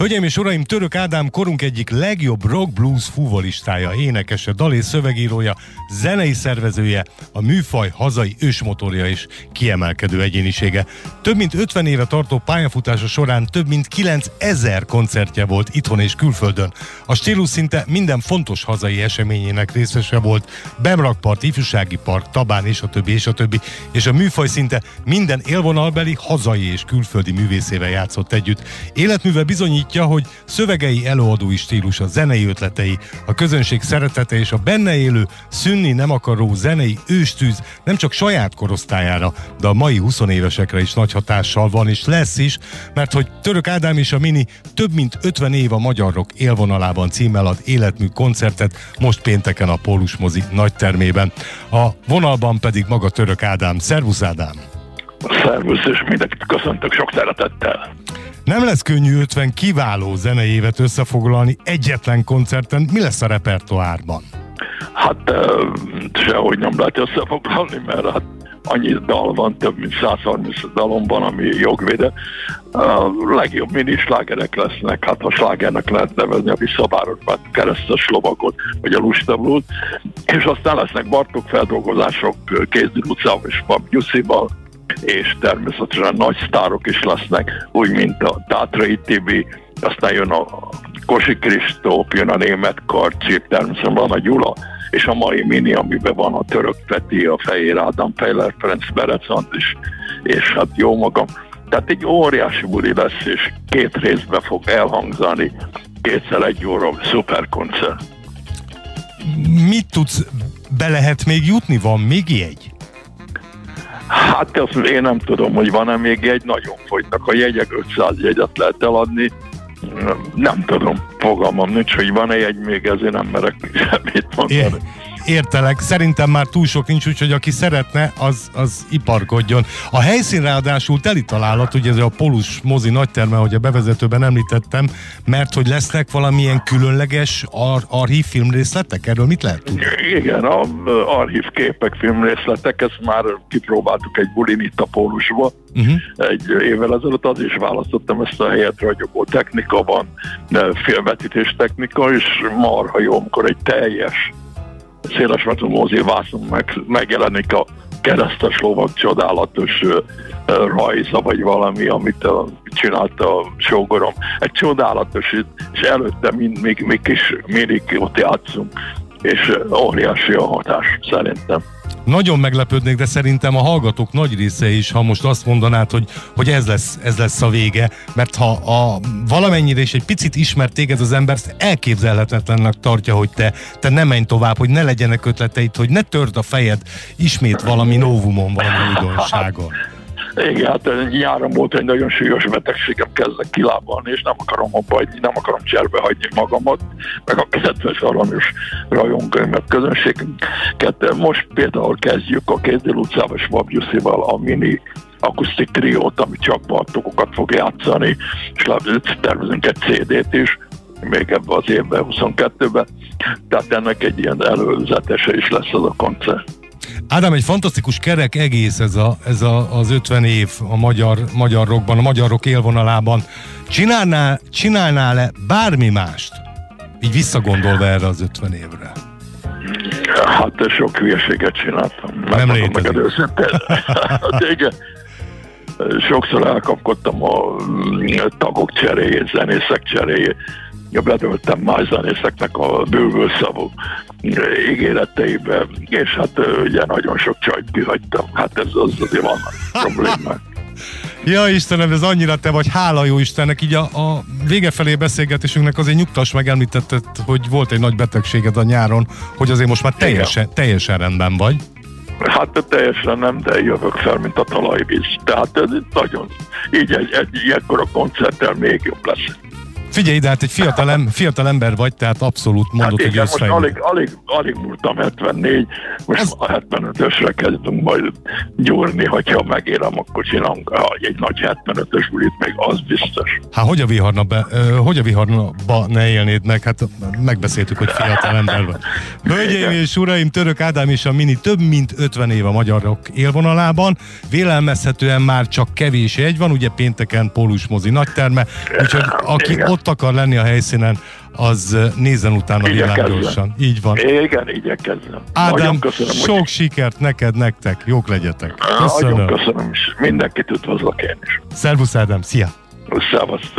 Hölgyeim és uraim, Török Ádám korunk egyik legjobb rock blues fúvolistája, énekese, dalé szövegírója, zenei szervezője, a műfaj hazai ősmotorja és kiemelkedő egyénisége. Több mint 50 éve tartó pályafutása során több mint 9000 koncertje volt itthon és külföldön. A stílus szinte minden fontos hazai eseményének részese volt, Bemrakpart, Ifjúsági Park, Tabán és a többi és a többi, és a műfaj szinte minden élvonalbeli hazai és külföldi művészével játszott együtt. Életműve bizonyít bizonyítja, hogy szövegei előadói stílus, a zenei ötletei, a közönség szeretete és a benne élő, szünni nem akaró zenei őstűz nem csak saját korosztályára, de a mai 20 évesekre is nagy hatással van, és lesz is, mert hogy Török Ádám és a Mini több mint 50 év a Magyar Rock élvonalában címmel ad életmű koncertet, most pénteken a Pólus mozi nagytermében. A vonalban pedig maga Török Ádám. Szervusz Ádám! Szervusz, és mindenkit köszöntök sok szeretettel! Nem lesz könnyű 50 kiváló zenei évet összefoglalni egyetlen koncerten. Mi lesz a repertoárban? Hát sehogy nem lehet összefoglalni, mert hát annyi dal van, több mint 130 dalomban, ami jogvéde. A legjobb minislágerek lesznek, hát ha slágernek lehet nevezni a visszabárokban keresztes lovagot, vagy a lustablót, és aztán lesznek Bartók feldolgozások Kézdil utcában és Pap Gyuszival, és természetesen nagy sztárok is lesznek, úgy, mint a Tátrai TV, aztán jön a Kosi Kristóf, jön a német Karcsi, természetesen van a Gyula, és a mai mini, amiben van a Török Peti, a Fehér Ádám, Fejler Ferenc Berecant is, és hát jó magam. Tehát egy óriási buli lesz, és két részbe fog elhangzani, kétszer egy óra, szuper koncert. Mit tudsz, be lehet még jutni? Van még jegy? Hát azt én nem tudom, hogy van-e még egy, nagyon fogynak a jegyek, 500 jegyet lehet eladni, nem tudom, fogalmam nincs, hogy van-e egy még, ezért nem merek semmit mondani értelek, szerintem már túl sok nincs, úgyhogy aki szeretne, az, az iparkodjon. A helyszín ráadásul teli találat, ugye ez a Polus mozi nagyterme, hogy a bevezetőben említettem, mert hogy lesznek valamilyen különleges ar- archív filmrészletek? Erről mit lehet tudni? Igen, a archív képek, filmrészletek, ezt már kipróbáltuk egy bulin itt a Pólusba. Uh-huh. Egy évvel ezelőtt az is választottam ezt a helyet, ragyogó technika van, filmvetítés technika, és marha jó, amikor egy teljes szélesmetű mozi vászon meg, megjelenik a keresztes lovak csodálatos rajza, vagy valami, amit csinálta a sógorom. Egy csodálatos, és előtte mind, még, még kis minik ott játszunk, és óriási a hatás szerintem. Nagyon meglepődnék, de szerintem a hallgatók nagy része is, ha most azt mondanád, hogy, hogy ez, lesz, ez lesz a vége, mert ha a, valamennyire is egy picit ismert téged az ember, elképzelhetetlennek tartja, hogy te, te ne menj tovább, hogy ne legyenek ötleteid, hogy ne törd a fejed ismét valami novumon, valami újdonságon. Igen, hát nyáron volt egy nagyon súlyos betegségem, kezdek kilábalni, és nem akarom abba hagyni, nem akarom cserbe hagyni magamat, meg a kedves aranyos rajongóimat, közönséget. Most például kezdjük a Kézdél utcával és Babjuszival a mini akusztik triót, ami csak bartokokat fog játszani, és tervezünk egy CD-t is, még ebben az évben, 22-ben. Tehát ennek egy ilyen előzetese is lesz az a koncert. Ádám, egy fantasztikus kerek egész ez, a, ez a, az 50 év a magyar, magyar rockban, a magyar rock élvonalában. Csinálnál, csinálnál-e bármi mást? Így visszagondolva erre az 50 évre. Hát sok hülyeséget csináltam. Nem létezik. Hát igen. Sokszor elkapkodtam a tagok cseréjét, zenészek cseréjét bedöltem más zenészeknek a bővül szavú ígéreteibe, és hát ugye nagyon sok csajt kihagytam. Hát ez az azért van problémák. Ja Istenem, ez annyira te vagy, hála jó Istennek, így a, a vége felé beszélgetésünknek azért nyugtas megemlítetted, hogy volt egy nagy betegséged a nyáron, hogy azért most már teljesen, teljesen rendben vagy. Hát teljesen nem, de jövök fel, mint a talajvíz. Tehát ez nagyon, így egy, egy ilyenkor a koncerttel még jobb lesz. Figyelj ide, hát egy fiatal, em, fiatal ember vagy, tehát abszolút mondod, hát hogy most alig, alig, alig múltam 74, most Ez... a 75-ösre kezdünk majd gyúrni, hogyha megérem, akkor csinálunk egy nagy 75-ös bulit, még az biztos. Hát hogy a viharna be, hogy a viharna ne élnéd meg? Hát megbeszéltük, hogy fiatal ember vagy. Hölgyeim és uraim, Török Ádám és a Mini több mint 50 év a magyarok élvonalában. Vélelmezhetően már csak kevés egy van, ugye pénteken Pólus mozi nagyterme, úgyhogy aki ott akar lenni a helyszínen, az nézen utána gyorsan. Így van. Igen, igyekezzem. Ádám, köszönöm, sok hogy... sikert neked, nektek, jók legyetek. Nagyon Köszönöm. köszönöm is. Mindenkit üdvözlök én is. Szervusz Ádám, szia! Szevasz.